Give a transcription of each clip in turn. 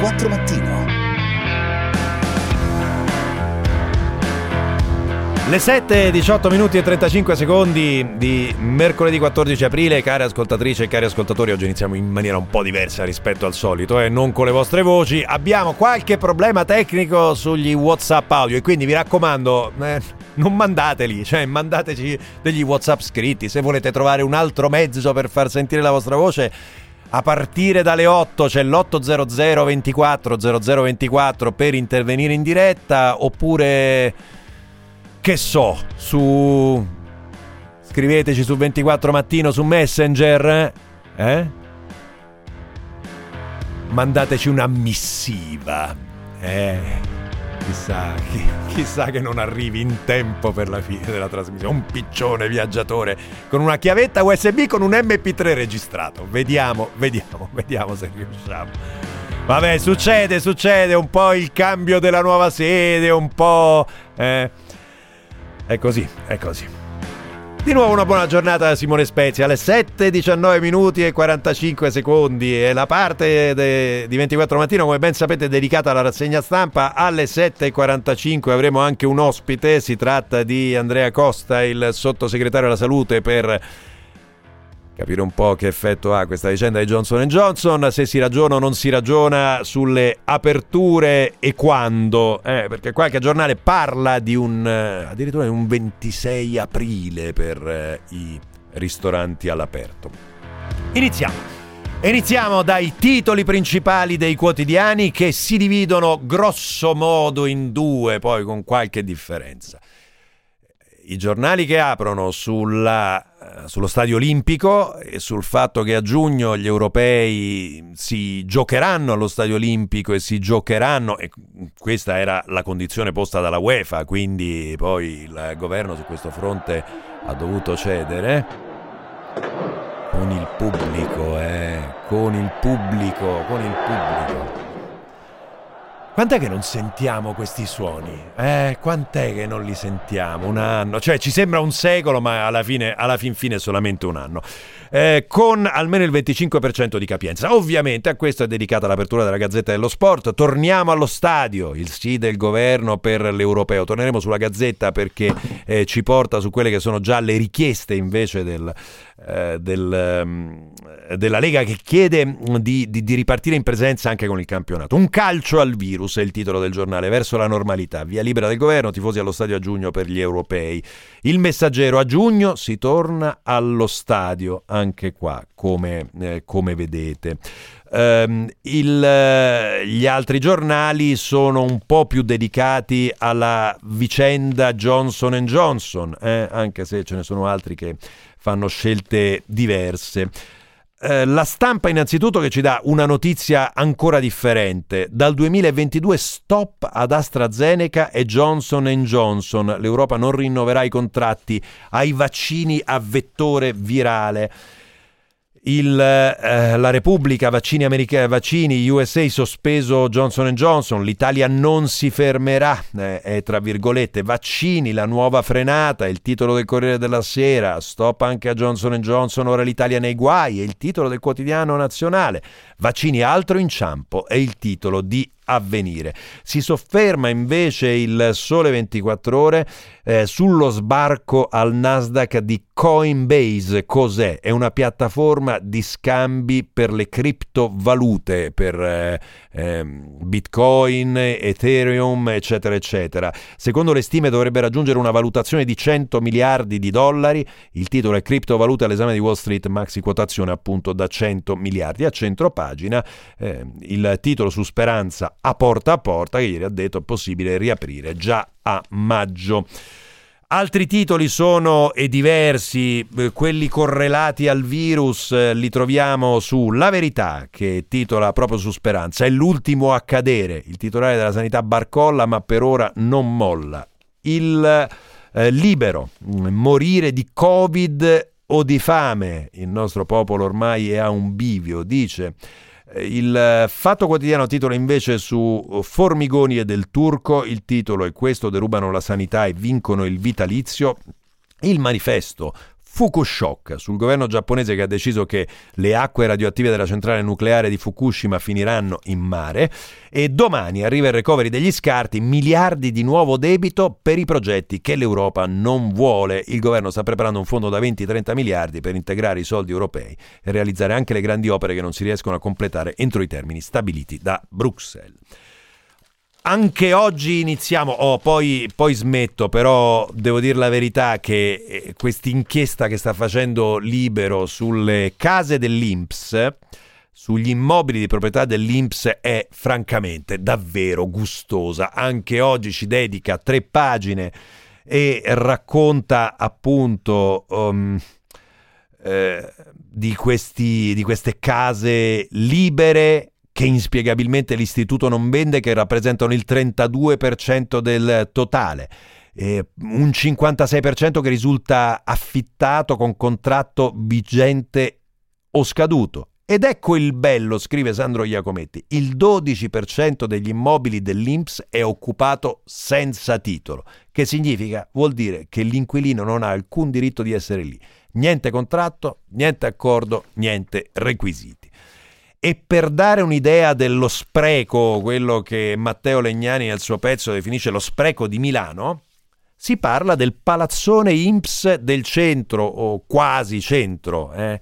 24 mattino. Le 7, 18 minuti e 35 secondi di mercoledì 14 aprile, cari ascoltatrici e cari ascoltatori, oggi iniziamo in maniera un po' diversa rispetto al solito e eh, non con le vostre voci. Abbiamo qualche problema tecnico sugli WhatsApp audio e quindi vi raccomando, eh, non mandateli, cioè mandateci degli WhatsApp scritti. Se volete trovare un altro mezzo per far sentire la vostra voce, a partire dalle 8 c'è l'800 24 0024 per intervenire in diretta oppure che so su scriveteci su 24 mattino su Messenger eh? mandateci una missiva eh Chissà, chi, chissà che non arrivi in tempo per la fine della trasmissione. Un piccione viaggiatore con una chiavetta USB con un MP3 registrato. Vediamo, vediamo, vediamo se riusciamo. Vabbè, succede, succede un po' il cambio della nuova sede, un po'... Eh. È così, è così. Di nuovo una buona giornata da Simone Spezia. Alle 7, 19 minuti e 45 secondi. E la parte de, di 24 mattino come ben sapete è dedicata alla rassegna stampa. Alle 7.45 avremo anche un ospite, si tratta di Andrea Costa, il sottosegretario della salute per capire un po' che effetto ha questa vicenda di Johnson Johnson, se si ragiona o non si ragiona sulle aperture e quando, eh, perché qualche giornale parla di un eh, addirittura di un 26 aprile per eh, i ristoranti all'aperto. Iniziamo. Iniziamo dai titoli principali dei quotidiani che si dividono grosso modo in due, poi con qualche differenza. I giornali che aprono sulla eh, sullo stadio olimpico e sul fatto che a giugno gli europei si giocheranno allo stadio olimpico e si giocheranno, e questa era la condizione posta dalla UEFA, quindi poi il governo su questo fronte ha dovuto cedere con il pubblico, eh, con il pubblico, con il pubblico. Quant'è che non sentiamo questi suoni? Eh, quant'è che non li sentiamo? Un anno? Cioè, ci sembra un secolo, ma alla fine, alla fin fine è solamente un anno. Eh, con almeno il 25% di capienza. Ovviamente a questo è dedicata l'apertura della Gazzetta dello Sport. Torniamo allo stadio, il sì del governo per l'Europeo. Torneremo sulla Gazzetta perché eh, ci porta su quelle che sono già le richieste invece del, del, um, della Lega che chiede di, di, di, ripartire in presenza anche con il campionato. Un calcio al virus è il titolo del giornale, verso la normalità. Via libera del governo, tifosi allo stadio a giugno per gli europei. Il messaggero a giugno si torna allo stadio, anche qua, come, eh, come vedete. Um, il, gli altri giornali sono un po' più dedicati alla vicenda Johnson Johnson, eh? anche se ce ne sono altri che fanno scelte diverse. Eh, la stampa innanzitutto che ci dà una notizia ancora differente. Dal 2022 stop ad AstraZeneca e Johnson Johnson. L'Europa non rinnoverà i contratti ai vaccini a vettore virale il, eh, la Repubblica, vaccini, America, vaccini, USA sospeso Johnson Johnson, l'Italia non si fermerà, eh, è tra virgolette, vaccini, la nuova frenata, il titolo del Corriere della Sera, stop anche a Johnson Johnson, ora l'Italia nei guai, è il titolo del quotidiano nazionale, vaccini altro inciampo, è il titolo di avvenire. Si sofferma invece il Sole 24 ore eh, sullo sbarco al Nasdaq di Coinbase. Cos'è? È una piattaforma di scambi per le criptovalute, per eh, eh, Bitcoin, Ethereum, eccetera, eccetera. Secondo le stime dovrebbe raggiungere una valutazione di 100 miliardi di dollari. Il titolo è Criptovalute all'esame di Wall Street, maxi quotazione appunto da 100 miliardi. A centro pagina eh, il titolo su Speranza a porta a porta che ieri ha detto è possibile riaprire già a maggio. Altri titoli sono e diversi, eh, quelli correlati al virus eh, li troviamo su La Verità che titola proprio su Speranza, è l'ultimo a cadere, il titolare della sanità barcolla ma per ora non molla. Il eh, Libero, morire di Covid o di fame, il nostro popolo ormai è a un bivio, dice il Fatto Quotidiano titola invece su Formigoni e del Turco, il titolo è questo, derubano la sanità e vincono il vitalizio. Il manifesto Fukushock, sul governo giapponese che ha deciso che le acque radioattive della centrale nucleare di Fukushima finiranno in mare e domani arriva il recovery degli scarti, miliardi di nuovo debito per i progetti che l'Europa non vuole. Il governo sta preparando un fondo da 20-30 miliardi per integrare i soldi europei e realizzare anche le grandi opere che non si riescono a completare entro i termini stabiliti da Bruxelles. Anche oggi iniziamo, oh, poi, poi, smetto, però devo dire la verità che eh, questa inchiesta che sta facendo Libero sulle case dell'Inps, sugli immobili di proprietà dell'Inps è francamente davvero gustosa. Anche oggi ci dedica tre pagine e racconta appunto um, eh, di, questi, di queste case libere che inspiegabilmente l'istituto non vende, che rappresentano il 32% del totale. Eh, un 56% che risulta affittato con contratto vigente o scaduto. Ed ecco il bello, scrive Sandro Iacometti, il 12% degli immobili dell'Inps è occupato senza titolo. Che significa? Vuol dire che l'inquilino non ha alcun diritto di essere lì. Niente contratto, niente accordo, niente requisiti. E per dare un'idea dello spreco, quello che Matteo Legnani nel suo pezzo definisce lo spreco di Milano, si parla del palazzone IMPS del centro o quasi centro. Eh?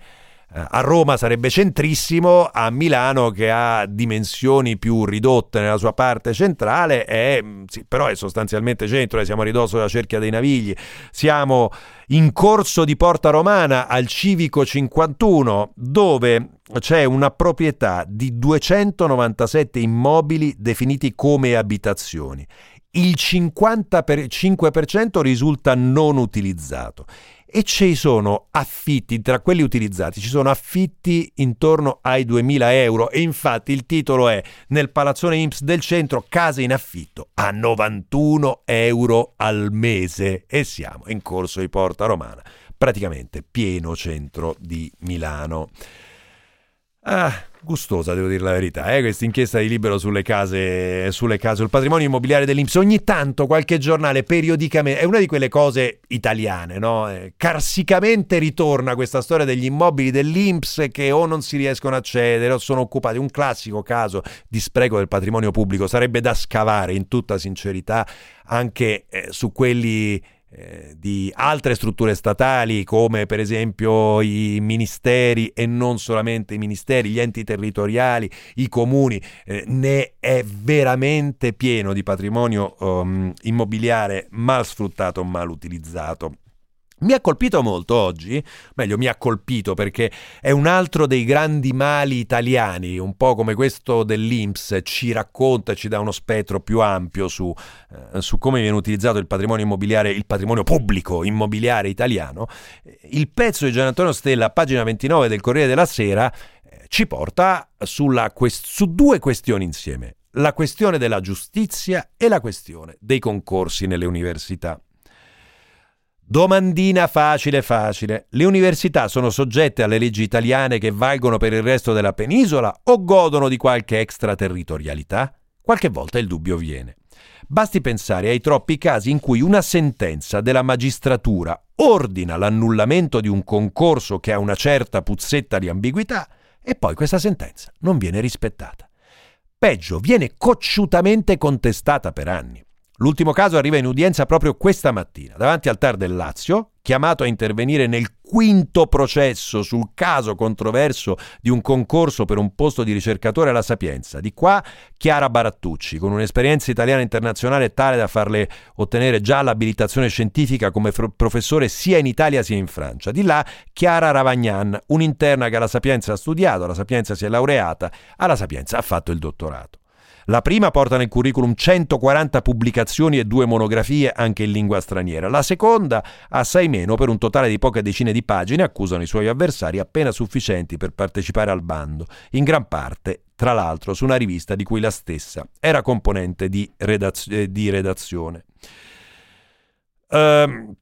Eh, a Roma sarebbe centrissimo, a Milano che ha dimensioni più ridotte nella sua parte centrale, è, mm, sì, però è sostanzialmente centro, eh, siamo a ridosso della cerchia dei Navigli, siamo in corso di Porta Romana al Civico 51 dove c'è una proprietà di 297 immobili definiti come abitazioni. Il 55% risulta non utilizzato e ci sono affitti, tra quelli utilizzati ci sono affitti intorno ai 2000 euro e infatti il titolo è nel palazzone IMSS del centro case in affitto a 91 euro al mese e siamo in corso di Porta Romana, praticamente pieno centro di Milano. Ah, gustosa, devo dire la verità, eh? questa inchiesta di libero sulle case, sulle case, sul patrimonio immobiliare dell'Inps. Ogni tanto qualche giornale, periodicamente, è una di quelle cose italiane, no? Eh, carsicamente ritorna questa storia degli immobili dell'Inps che o non si riescono a cedere o sono occupati. Un classico caso di spreco del patrimonio pubblico. Sarebbe da scavare in tutta sincerità anche eh, su quelli di altre strutture statali come per esempio i ministeri e non solamente i ministeri, gli enti territoriali, i comuni, eh, ne è veramente pieno di patrimonio um, immobiliare mal sfruttato, mal utilizzato. Mi ha colpito molto oggi, meglio mi ha colpito perché è un altro dei grandi mali italiani, un po' come questo dell'Inps, ci racconta, ci dà uno spettro più ampio su, eh, su come viene utilizzato il patrimonio immobiliare, il patrimonio pubblico immobiliare italiano. Il pezzo di Gian Antonio Stella, pagina 29 del Corriere della Sera, eh, ci porta sulla, su due questioni insieme, la questione della giustizia e la questione dei concorsi nelle università. Domandina facile facile. Le università sono soggette alle leggi italiane che valgono per il resto della penisola o godono di qualche extraterritorialità? Qualche volta il dubbio viene. Basti pensare ai troppi casi in cui una sentenza della magistratura ordina l'annullamento di un concorso che ha una certa puzzetta di ambiguità e poi questa sentenza non viene rispettata. Peggio, viene cocciutamente contestata per anni. L'ultimo caso arriva in udienza proprio questa mattina, davanti al TAR del Lazio, chiamato a intervenire nel quinto processo sul caso controverso di un concorso per un posto di ricercatore alla Sapienza. Di qua Chiara Barattucci, con un'esperienza italiana internazionale tale da farle ottenere già l'abilitazione scientifica come professore sia in Italia sia in Francia. Di là Chiara Ravagnan, un'interna che alla Sapienza ha studiato, alla Sapienza si è laureata, alla Sapienza ha fatto il dottorato. La prima porta nel curriculum 140 pubblicazioni e due monografie anche in lingua straniera. La seconda, assai meno, per un totale di poche decine di pagine, accusano i suoi avversari appena sufficienti per partecipare al bando, in gran parte, tra l'altro, su una rivista di cui la stessa era componente di, redaz- di redazione. Um,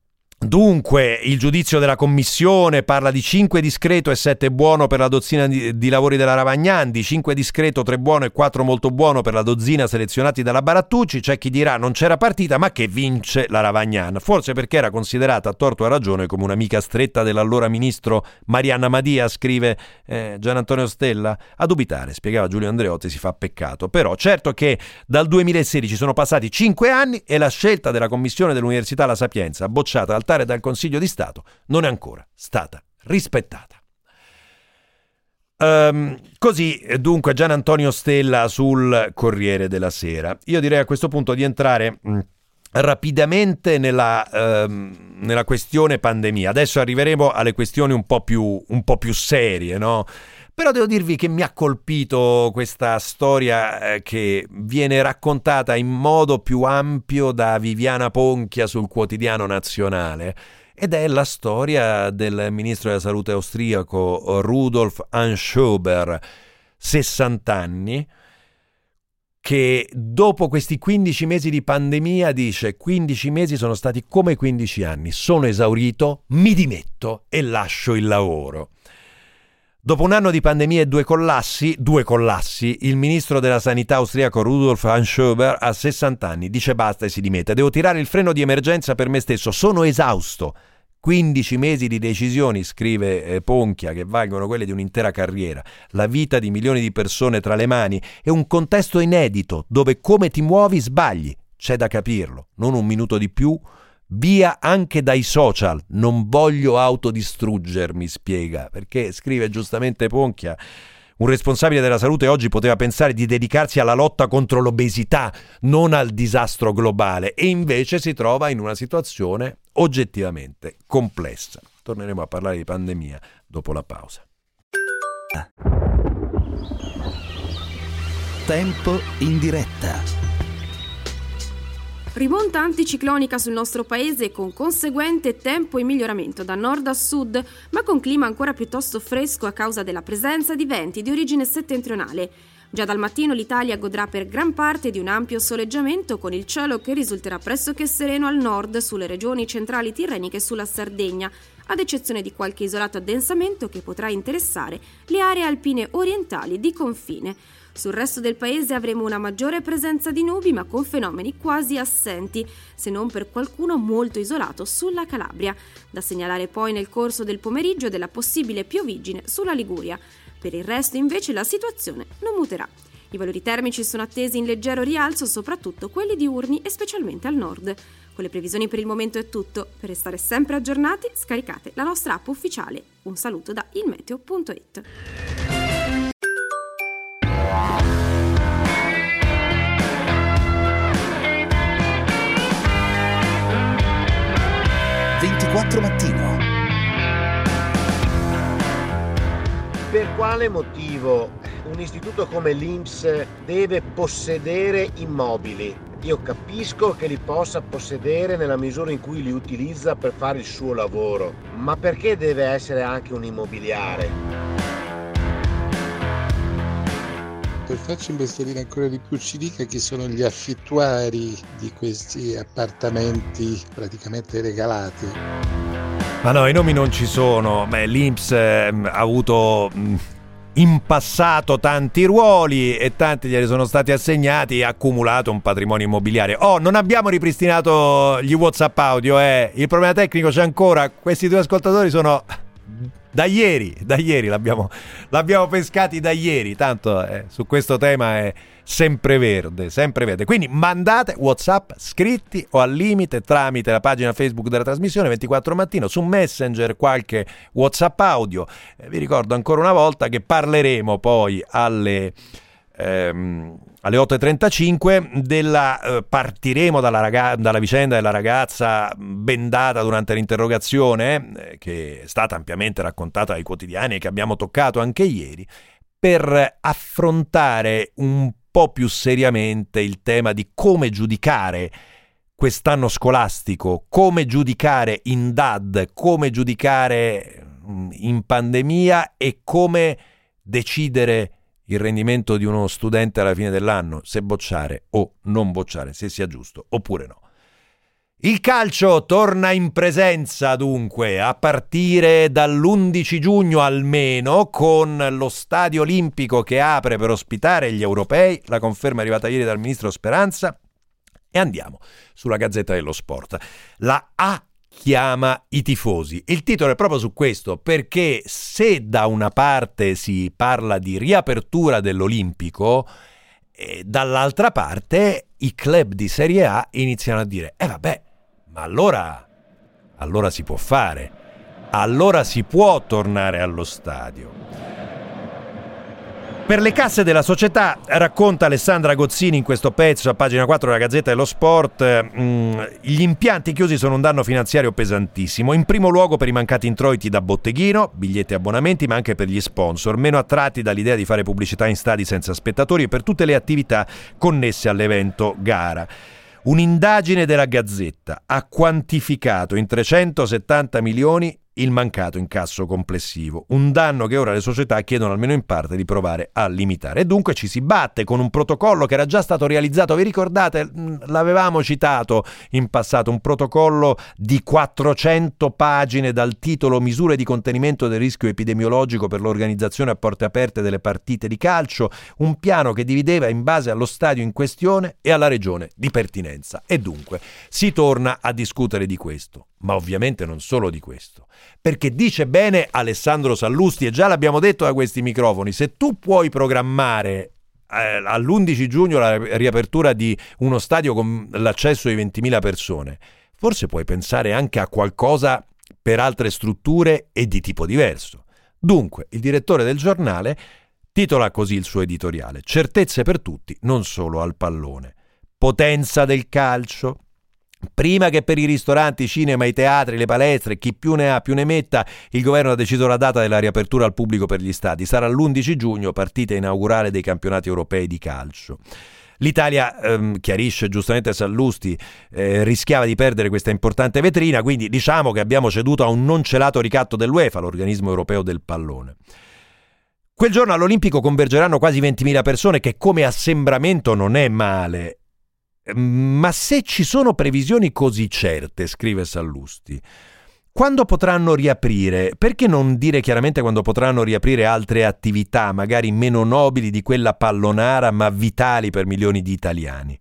Dunque, il giudizio della commissione parla di 5 discreto e 7 buono per la dozzina di, di, lavori della Ravagnandi, 5 discreto, 3 buono e 4 molto buono per la dozzina selezionati dalla Barattucci. C'è chi dirà non c'era partita, ma che vince la Ravagnan. Forse perché era considerata a torto e a ragione come un'amica stretta dell'allora ministro Marianna Madia, scrive eh, Gian Antonio Stella. A dubitare, spiegava Giulio Andreotti, si fa peccato. Però certo che dal 2016 sono passati 5 anni e la scelta della commissione dell'Università La Sapienza, bocciata al votare dal Consiglio di Stato non è ancora stata rispettata. Um, così dunque Gian Antonio Stella sul Corriere della Sera. Io direi a questo punto di entrare mm, rapidamente nella, um, nella, questione pandemia. Adesso arriveremo alle questioni un po' più, un po più serie, no? Però devo dirvi che mi ha colpito questa storia eh, che viene raccontata in modo più ampio da Viviana Ponchia sul quotidiano nazionale ed è la storia del ministro della salute austriaco Rudolf Anschober, 60 anni, che dopo questi 15 mesi di pandemia dice 15 mesi sono stati come 15 anni, sono esaurito, mi dimetto e lascio il lavoro. Dopo un anno di pandemia e due collassi, due collassi, il ministro della sanità austriaco Rudolf Anschober ha 60 anni, dice basta e si dimette. Devo tirare il freno di emergenza per me stesso, sono esausto. 15 mesi di decisioni, scrive eh, Ponchia, che valgono quelle di un'intera carriera, la vita di milioni di persone tra le mani e un contesto inedito dove come ti muovi sbagli. C'è da capirlo, non un minuto di più, Via anche dai social, non voglio autodistruggermi, spiega, perché scrive giustamente Ponchia. Un responsabile della salute oggi poteva pensare di dedicarsi alla lotta contro l'obesità, non al disastro globale, e invece si trova in una situazione oggettivamente complessa. Torneremo a parlare di pandemia dopo la pausa. Tempo in diretta. Rimonta anticiclonica sul nostro paese con conseguente tempo in miglioramento da nord a sud, ma con clima ancora piuttosto fresco a causa della presenza di venti di origine settentrionale. Già dal mattino l'Italia godrà per gran parte di un ampio soleggiamento con il cielo che risulterà pressoché sereno al nord sulle regioni centrali tirreniche e sulla Sardegna, ad eccezione di qualche isolato addensamento che potrà interessare le aree alpine orientali di confine. Sul resto del paese avremo una maggiore presenza di nubi ma con fenomeni quasi assenti, se non per qualcuno molto isolato sulla Calabria. Da segnalare poi nel corso del pomeriggio della possibile piovigine sulla Liguria. Per il resto invece la situazione non muterà. I valori termici sono attesi in leggero rialzo, soprattutto quelli diurni e specialmente al nord. Con le previsioni per il momento è tutto. Per restare sempre aggiornati, scaricate la nostra app ufficiale. Un saluto da ilmeteo.it. 24 mattino. Per quale motivo un istituto come l'INPS deve possedere immobili? Io capisco che li possa possedere nella misura in cui li utilizza per fare il suo lavoro, ma perché deve essere anche un immobiliare? Per farci imbestialire ancora di più ci dica chi sono gli affittuari di questi appartamenti praticamente regalati. Ma no, i nomi non ci sono. Beh, l'Inps eh, ha avuto mh, in passato tanti ruoli e tanti glieli sono stati assegnati e ha accumulato un patrimonio immobiliare. Oh, non abbiamo ripristinato gli WhatsApp audio, eh. Il problema tecnico c'è ancora. Questi due ascoltatori sono da ieri, da ieri l'abbiamo, l'abbiamo pescati da ieri, tanto eh, su questo tema è sempre verde, sempre verde. Quindi mandate WhatsApp scritti o al limite tramite la pagina Facebook della trasmissione 24 mattino su Messenger qualche WhatsApp audio. Eh, vi ricordo ancora una volta che parleremo poi alle ehm, alle 8.35 della, eh, partiremo dalla, raga- dalla, vicenda della ragazza bendata durante l'interrogazione, eh, che è stata ampiamente raccontata dai quotidiani e che abbiamo toccato anche ieri, per affrontare un po' più seriamente il tema di come giudicare quest'anno scolastico, come giudicare in DAD, come giudicare mm, in pandemia e come decidere il rendimento di uno studente alla fine dell'anno, se bocciare o non bocciare, se sia giusto oppure no. Il calcio torna in presenza dunque a partire dall'11 giugno almeno con lo stadio olimpico che apre per ospitare gli europei, la conferma è arrivata ieri dal ministro Speranza e andiamo sulla Gazzetta dello Sport. La A chiama i tifosi. Il titolo è proprio su questo, perché se da una parte si parla di riapertura dell'Olimpico, e dall'altra parte i club di Serie A iniziano a dire, eh vabbè, ma allora, allora si può fare, allora si può tornare allo stadio. Per le casse della società, racconta Alessandra Gozzini in questo pezzo a pagina 4 della Gazzetta dello Sport, mm, gli impianti chiusi sono un danno finanziario pesantissimo, in primo luogo per i mancati introiti da botteghino, biglietti e abbonamenti, ma anche per gli sponsor, meno attratti dall'idea di fare pubblicità in stadi senza spettatori e per tutte le attività connesse all'evento gara. Un'indagine della Gazzetta ha quantificato in 370 milioni il mancato incasso complessivo, un danno che ora le società chiedono almeno in parte di provare a limitare. E dunque ci si batte con un protocollo che era già stato realizzato, vi ricordate, mm, l'avevamo citato in passato, un protocollo di 400 pagine dal titolo Misure di contenimento del rischio epidemiologico per l'organizzazione a porte aperte delle partite di calcio, un piano che divideva in base allo stadio in questione e alla regione di pertinenza. E dunque si torna a discutere di questo ma ovviamente non solo di questo, perché dice bene Alessandro Sallusti, e già l'abbiamo detto da questi microfoni, se tu puoi programmare eh, all'11 giugno la riapertura di uno stadio con l'accesso di 20.000 persone, forse puoi pensare anche a qualcosa per altre strutture e di tipo diverso. Dunque, il direttore del giornale titola così il suo editoriale, Certezze per tutti, non solo al pallone. Potenza del calcio, Prima che per i ristoranti, i cinema, i teatri, le palestre, chi più ne ha più ne metta, il governo ha deciso la data della riapertura al pubblico per gli stadi. Sarà l'11 giugno, partita inaugurale dei campionati europei di calcio. L'Italia, ehm, chiarisce giustamente Sallusti, eh, rischiava di perdere questa importante vetrina, quindi diciamo che abbiamo ceduto a un non celato ricatto dell'UEFA, l'organismo europeo del pallone. Quel giorno all'Olimpico convergeranno quasi 20.000 persone, che come assembramento non è male. Ma se ci sono previsioni così certe, scrive Sallusti, quando potranno riaprire? Perché non dire chiaramente quando potranno riaprire altre attività, magari meno nobili di quella pallonara, ma vitali per milioni di italiani?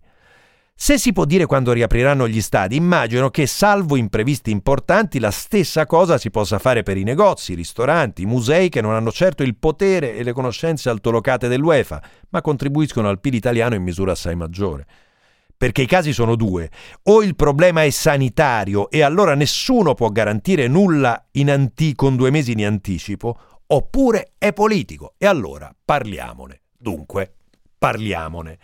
Se si può dire quando riapriranno gli stadi, immagino che, salvo imprevisti importanti, la stessa cosa si possa fare per i negozi, i ristoranti, i musei che non hanno certo il potere e le conoscenze altolocate dell'UEFA, ma contribuiscono al PIL italiano in misura assai maggiore perché i casi sono due. O il problema è sanitario e allora nessuno può garantire nulla anti- con due mesi in anticipo, oppure è politico e allora parliamone. Dunque, parliamone.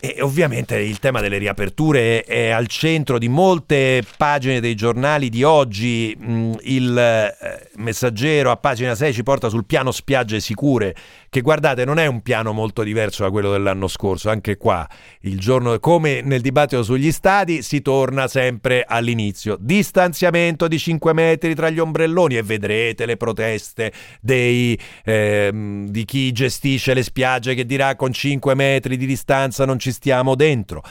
E ovviamente il tema delle riaperture è al centro di molte pagine dei giornali di oggi. Mm, il eh, messaggero a pagina 6 ci porta sul piano spiagge sicure, che guardate non è un piano molto diverso da quello dell'anno scorso. Anche qua, il giorno, come nel dibattito sugli stadi, si torna sempre all'inizio. Distanziamento di 5 metri tra gli ombrelloni e vedrete le proteste dei, eh, di chi gestisce le spiagge che dirà con 5 metri di distanza non ci stiamo dentro.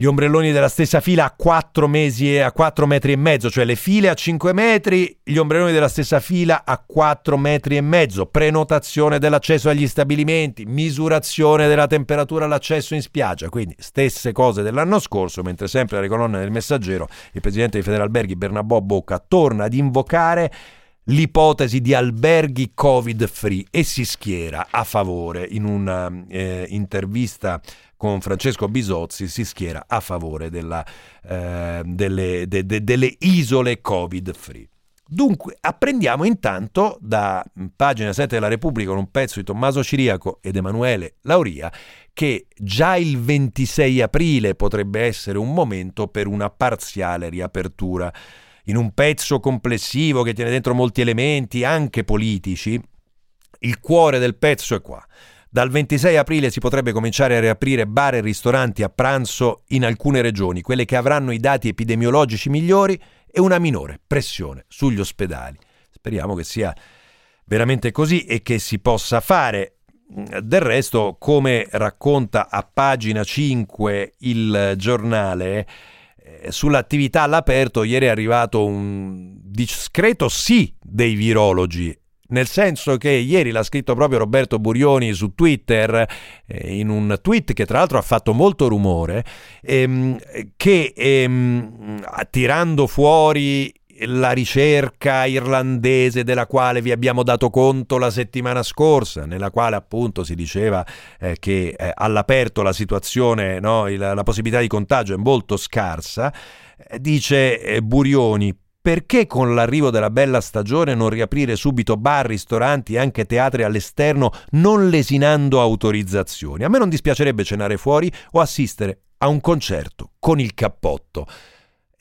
Gli ombrelloni della stessa fila a 4 mesi a 4 metri e mezzo, cioè le file a 5 metri, gli ombrelloni della stessa fila a 4 metri e mezzo, prenotazione dell'accesso agli stabilimenti, misurazione della temperatura all'accesso in spiaggia, quindi stesse cose dell'anno scorso, mentre sempre alle colonne del messaggero il presidente di Federalberghi Bernabò Bocca torna ad invocare l'ipotesi di alberghi covid free e si schiera a favore. In un'intervista eh, con Francesco Bisozzi si schiera a favore della, eh, delle, de, de, delle isole covid free. Dunque, apprendiamo intanto da pagina 7 della Repubblica un pezzo di Tommaso Ciriaco ed Emanuele Lauria che già il 26 aprile potrebbe essere un momento per una parziale riapertura in un pezzo complessivo che tiene dentro molti elementi, anche politici, il cuore del pezzo è qua. Dal 26 aprile si potrebbe cominciare a riaprire bar e ristoranti a pranzo in alcune regioni, quelle che avranno i dati epidemiologici migliori e una minore pressione sugli ospedali. Speriamo che sia veramente così e che si possa fare. Del resto, come racconta a pagina 5 il giornale, eh, sull'attività all'aperto ieri è arrivato un discreto sì dei virologi nel senso che ieri l'ha scritto proprio Roberto Burioni su Twitter, eh, in un tweet che tra l'altro ha fatto molto rumore, ehm, che ehm, tirando fuori la ricerca irlandese della quale vi abbiamo dato conto la settimana scorsa, nella quale appunto si diceva eh, che eh, all'aperto la situazione, no, la, la, possibilità di contagio è molto scarsa, eh, dice eh, Burioni, perché con l'arrivo della bella stagione non riaprire subito bar, ristoranti e anche teatri all'esterno non lesinando autorizzazioni? A me non dispiacerebbe cenare fuori o assistere a un concerto con il cappotto.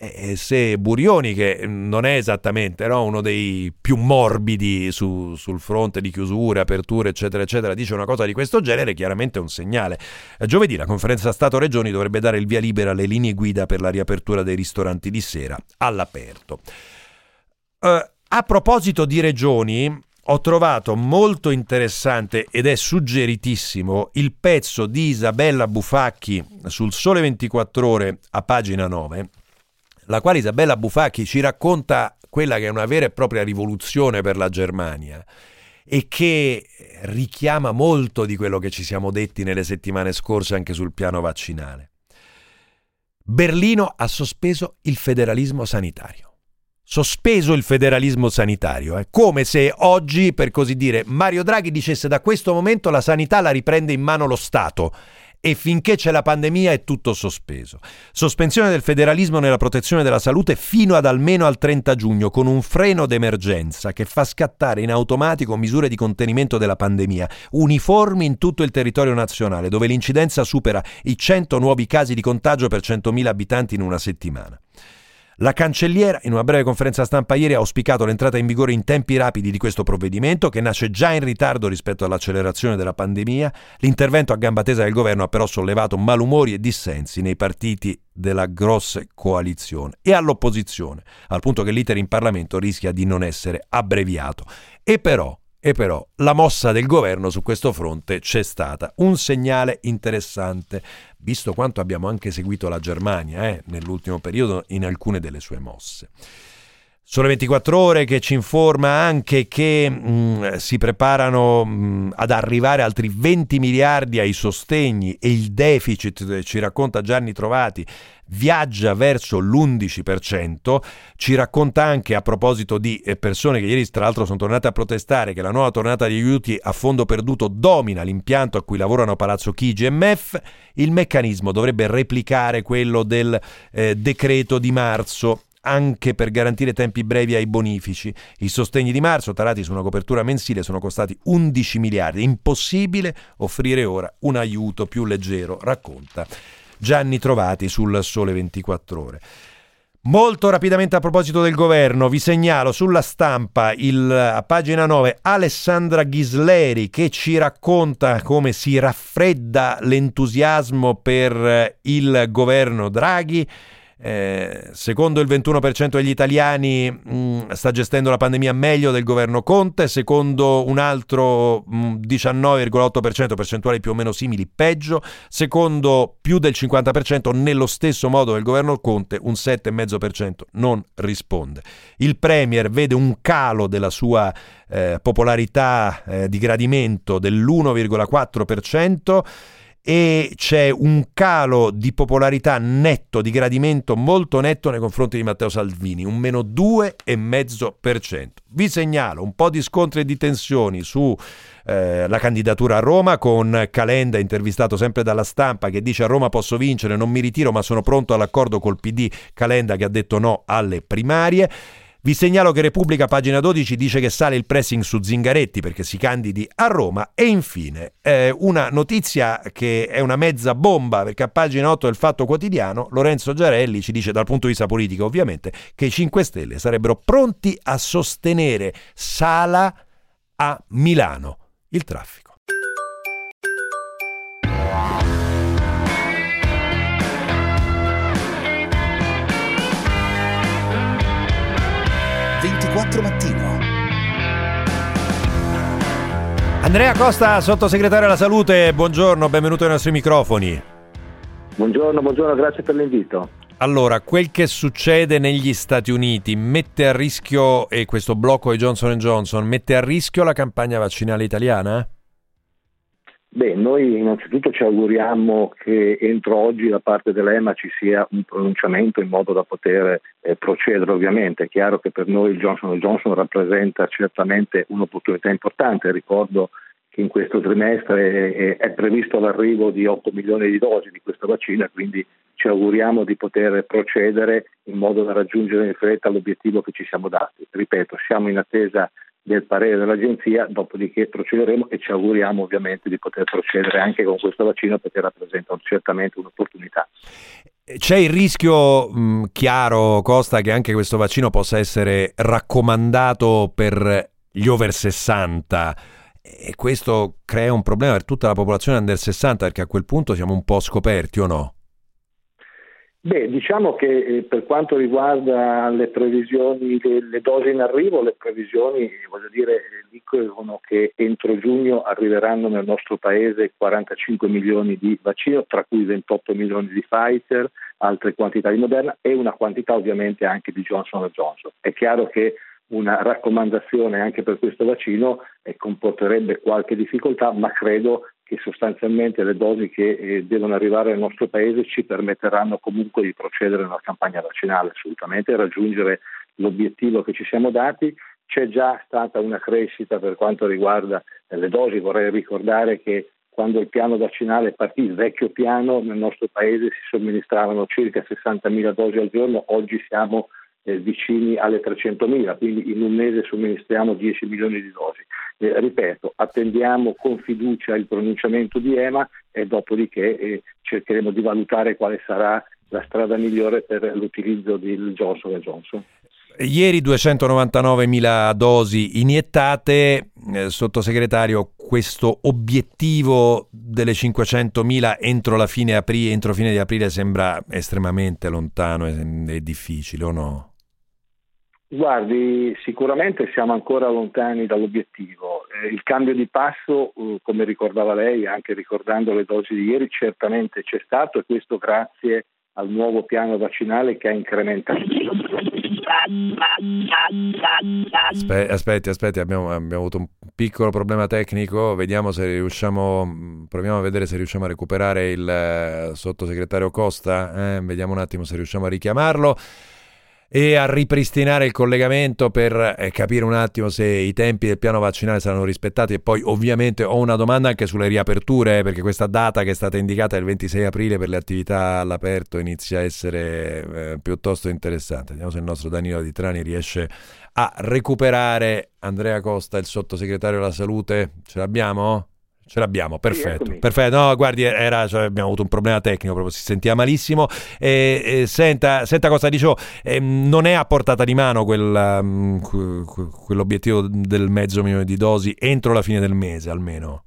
E se Burioni, che non è esattamente no, uno dei più morbidi su, sul fronte di chiusure, aperture, eccetera, eccetera, dice una cosa di questo genere, chiaramente è un segnale. Giovedì la conferenza Stato-Regioni dovrebbe dare il via libera alle linee guida per la riapertura dei ristoranti di sera all'aperto. Uh, a proposito di regioni, ho trovato molto interessante ed è suggeritissimo il pezzo di Isabella Bufacchi sul Sole 24 Ore a pagina 9 la quale Isabella Bufacchi ci racconta quella che è una vera e propria rivoluzione per la Germania e che richiama molto di quello che ci siamo detti nelle settimane scorse anche sul piano vaccinale. Berlino ha sospeso il federalismo sanitario. Sospeso il federalismo sanitario, è eh? come se oggi, per così dire, Mario Draghi dicesse da questo momento la sanità la riprende in mano lo Stato e finché c'è la pandemia è tutto sospeso. Sospensione del federalismo nella protezione della salute fino ad almeno al 30 giugno con un freno d'emergenza che fa scattare in automatico misure di contenimento della pandemia uniformi in tutto il territorio nazionale dove l'incidenza supera i 100 nuovi casi di contagio per 100.000 abitanti in una settimana. La cancelliera, in una breve conferenza stampa ieri, ha auspicato l'entrata in vigore in tempi rapidi di questo provvedimento, che nasce già in ritardo rispetto all'accelerazione della pandemia. L'intervento a gamba tesa del governo ha però sollevato malumori e dissensi nei partiti della grossa coalizione e all'opposizione, al punto che l'iter in Parlamento rischia di non essere abbreviato. E però e però la mossa del governo su questo fronte c'è stata. Un segnale interessante, visto quanto abbiamo anche seguito la Germania eh, nell'ultimo periodo in alcune delle sue mosse. Sole 24 ore che ci informa anche che mh, mm, si preparano mh, mm, ad arrivare altri 20 miliardi ai sostegni e il deficit, ci racconta Gianni Trovati, viaggia verso l'11%. Ci racconta anche a proposito di eh, persone che ieri tra l'altro sono tornate a protestare che la nuova tornata di aiuti a fondo perduto domina l'impianto a cui lavorano Palazzo Chigi e MEF. Il meccanismo dovrebbe replicare quello del eh, decreto di marzo anche per garantire tempi brevi ai bonifici. I sostegni di marzo, tarati su una copertura mensile, sono costati 11 miliardi. Impossibile offrire ora un aiuto più leggero, racconta Gianni Trovati sul Sole 24 Ore. Molto rapidamente a proposito del governo, vi segnalo sulla stampa il, a pagina 9 Alessandra Ghisleri che ci racconta come si raffredda l'entusiasmo per il governo Draghi. Eh, secondo il 21% degli italiani mh, mm, sta gestendo la pandemia meglio del governo Conte, secondo un altro mh, mm, 19,8%, percentuali più o meno simili, peggio, secondo più del 50% nello stesso modo del governo Conte, un 7,5% non risponde. Il Premier vede un calo della sua eh, popolarità eh, di gradimento dell'1,4% e c'è un calo di popolarità netto, di gradimento molto netto nei confronti di Matteo Salvini, un meno 2,5%. Vi segnalo un po' di scontri e di tensioni su eh, candidatura a Roma con Calenda intervistato sempre dalla stampa che dice a Roma posso vincere, non mi ritiro ma sono pronto all'accordo col PD, Calenda che ha detto no alle primarie. Vi segnalo che Repubblica, pagina 12, dice che sale il pressing su Zingaretti perché si candidi a Roma. E infine, eh, una notizia che è una mezza bomba, perché a pagina 8 del Fatto Quotidiano, Lorenzo Giarelli ci dice, dal punto di vista politico ovviamente, che i 5 Stelle sarebbero pronti a sostenere Sala a Milano. Il traffico. 24 mattino. Andrea Costa, sottosegretario alla salute, buongiorno, benvenuto ai nostri microfoni. Buongiorno, buongiorno, grazie per l'invito. Allora, quel che succede negli Stati Uniti mette a rischio, e questo blocco di Johnson Johnson, mette a rischio la campagna vaccinale italiana? Beh, noi innanzitutto ci auguriamo che entro oggi da parte dell'EMA ci sia un pronunciamento in modo da poter eh, procedere. Ovviamente è chiaro che per noi il Johnson Johnson rappresenta certamente un'opportunità importante. Ricordo che in questo trimestre è, è previsto l'arrivo di 8 milioni di dosi di questa vaccina, quindi ci auguriamo di poter procedere in modo da raggiungere in fretta l'obiettivo che ci siamo dati. Ripeto, siamo in attesa del parere dell'agenzia, dopodiché procederemo e ci auguriamo ovviamente di poter procedere anche con questo vaccino perché rappresenta certamente un'opportunità. C'è il rischio mh, chiaro, Costa, che anche questo vaccino possa essere raccomandato per gli over 60 e questo crea un problema per tutta la popolazione under 60 perché a quel punto siamo un po' scoperti o no? Beh, diciamo che eh, per quanto riguarda le previsioni delle dosi in arrivo, le previsioni, voglio dire, dicono che entro giugno arriveranno nel nostro paese 45 milioni di vaccino, tra cui 28 milioni di Pfizer, altre quantità di Moderna e una quantità ovviamente anche di Johnson Johnson. È chiaro che una raccomandazione anche per questo vaccino eh, comporterebbe qualche difficoltà, ma credo che sostanzialmente le dosi che eh, devono arrivare nel nostro paese ci permetteranno comunque di procedere nella campagna vaccinale assolutamente e raggiungere l'obiettivo che ci siamo dati. C'è già stata una crescita per quanto riguarda le dosi, vorrei ricordare che quando il piano vaccinale partì, il vecchio piano, nel nostro paese si somministravano circa 60.000 dosi al giorno, oggi siamo eh, vicini alle 300.000, quindi in un mese somministriamo 10 milioni di dosi. Eh, ripeto, attendiamo con fiducia il pronunciamento di EMA e dopodiché eh, cercheremo di valutare quale sarà la strada migliore per l'utilizzo del Johnson Johnson. Ieri 299.000 dosi iniettate, eh, sottosegretario, questo obiettivo delle 500.000 entro la fine aprile, entro fine di aprile sembra estremamente lontano e, e difficile o no? Guardi, sicuramente siamo ancora lontani dall'obiettivo. Eh, il cambio di passo, eh, come ricordava lei, anche ricordando le dosi di ieri, certamente c'è stato e questo grazie al nuovo piano vaccinale che ha incrementato. Aspetti, aspetti, aspetti abbiamo, abbiamo, avuto un piccolo problema tecnico, vediamo se riusciamo, proviamo a vedere se riusciamo a recuperare il eh, sottosegretario Costa, eh, vediamo un attimo se riusciamo a richiamarlo e a ripristinare il collegamento per eh, capire un attimo se i tempi del piano vaccinale saranno rispettati e poi ovviamente ho una domanda anche sulle riaperture perché questa data che è stata indicata il 26 aprile per le attività all'aperto inizia a essere eh, piuttosto interessante. Vediamo se il nostro Danilo Di Trani riesce a recuperare Andrea Costa, il sottosegretario della salute. Ce l'abbiamo? Ce l'abbiamo, perfetto. Sì, perfetto. No, guardi, era, cioè, abbiamo avuto un problema tecnico, proprio si sentiva malissimo. E, e, senta, senta, cosa dicevo, eh, non è a portata di mano quel, um, quell'obiettivo del mezzo milione di dosi entro la fine del mese almeno?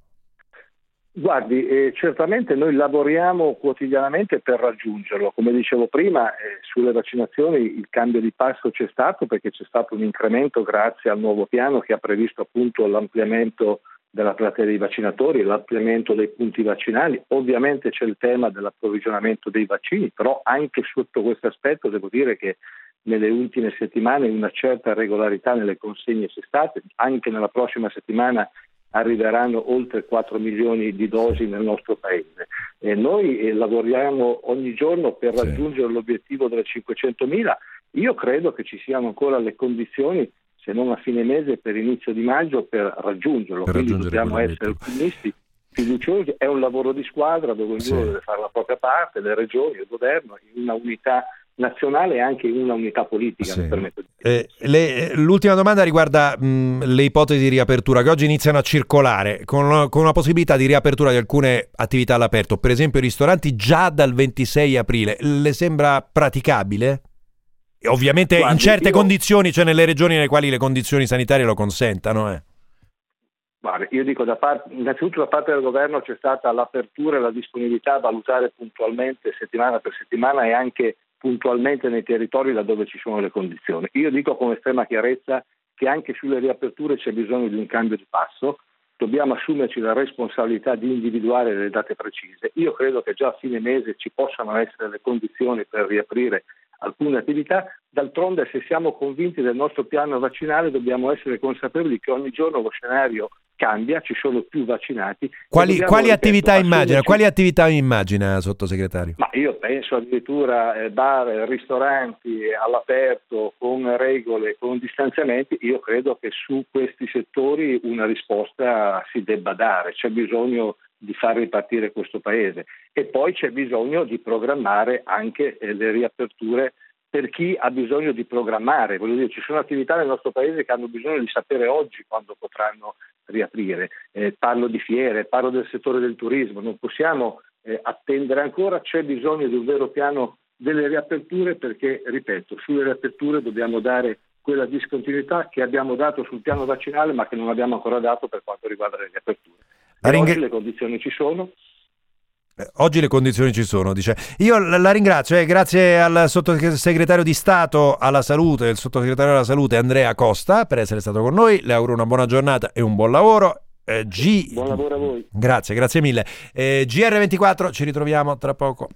Guardi, eh, certamente noi lavoriamo quotidianamente per raggiungerlo. Come dicevo prima, eh, sulle vaccinazioni il cambio di passo c'è stato perché c'è stato un incremento grazie al nuovo piano che ha previsto appunto l'ampliamento della platea dei vaccinatori, l'ampliamento dei punti vaccinali, ovviamente c'è il tema dell'approvvigionamento dei vaccini, però anche sotto questo aspetto devo dire che nelle ultime settimane una certa regolarità nelle consegne c'è stata, anche nella prossima settimana arriveranno oltre 4 milioni di dosi nel nostro paese. E noi eh, lavoriamo ogni giorno per raggiungere sì. l'obiettivo delle 500 mila. Io credo che ci siano ancora le condizioni se non a fine mese per inizio di maggio per raggiungerlo. Per Quindi dobbiamo essere ottimisti, fiduciosi. È un lavoro di squadra dove ognuno sì. deve fare la propria parte, le regioni, il governo, in una unità nazionale e anche in una unità politica. Sì. Eh, le, l'ultima domanda riguarda mh, le ipotesi di riapertura che oggi iniziano a circolare con, con, una possibilità di riapertura di alcune attività all'aperto, per esempio i ristoranti già dal 26 aprile. Le sembra praticabile? Ovviamente Guardi, in certe io... condizioni, cioè nelle regioni nelle quali le condizioni sanitarie lo consentano. Eh. Guarda, io dico, da parte, innanzitutto da parte del governo c'è stata l'apertura e la disponibilità a valutare puntualmente settimana per settimana e anche puntualmente nei territori laddove ci sono le condizioni. Io dico con estrema chiarezza che anche sulle riaperture c'è bisogno di un cambio di passo dobbiamo assumerci la responsabilità di individuare le date precise. Io credo che già a fine mese ci possano essere le condizioni per riaprire alcune attività, d'altronde se siamo convinti del nostro piano vaccinale dobbiamo essere consapevoli che ogni giorno lo scenario cambia, ci sono più vaccinati. Quali, quali ripeto, attività immagina? Quali attività immagina, sottosegretario? Ma io penso addirittura eh, bar, ristoranti all'aperto, con regole, con distanziamenti, io credo che su questi settori una risposta si debba dare, c'è bisogno di far ripartire questo paese e poi c'è bisogno di programmare anche eh, le riaperture per chi ha bisogno di programmare, voglio dire, ci sono attività nel nostro paese che hanno bisogno di sapere oggi quando potranno riaprire. Eh, parlo di fiere, parlo del settore del turismo, non possiamo eh, attendere ancora, c'è bisogno di un vero piano delle riaperture perché, ripeto, sulle riaperture dobbiamo dare quella discontinuità che abbiamo dato sul piano vaccinale ma che non abbiamo ancora dato per quanto riguarda le riaperture. Ring... Oggi le condizioni ci sono. Eh, oggi le condizioni ci sono, dice. Io la ringrazio, eh, grazie al sottosegretario di Stato alla salute, il sottosegretario alla salute Andrea Costa per essere stato con noi. Le auguro una buona giornata e un buon lavoro. Eh, G... Buon lavoro a voi. Grazie, grazie mille. Eh, GR24, ci ritroviamo tra poco.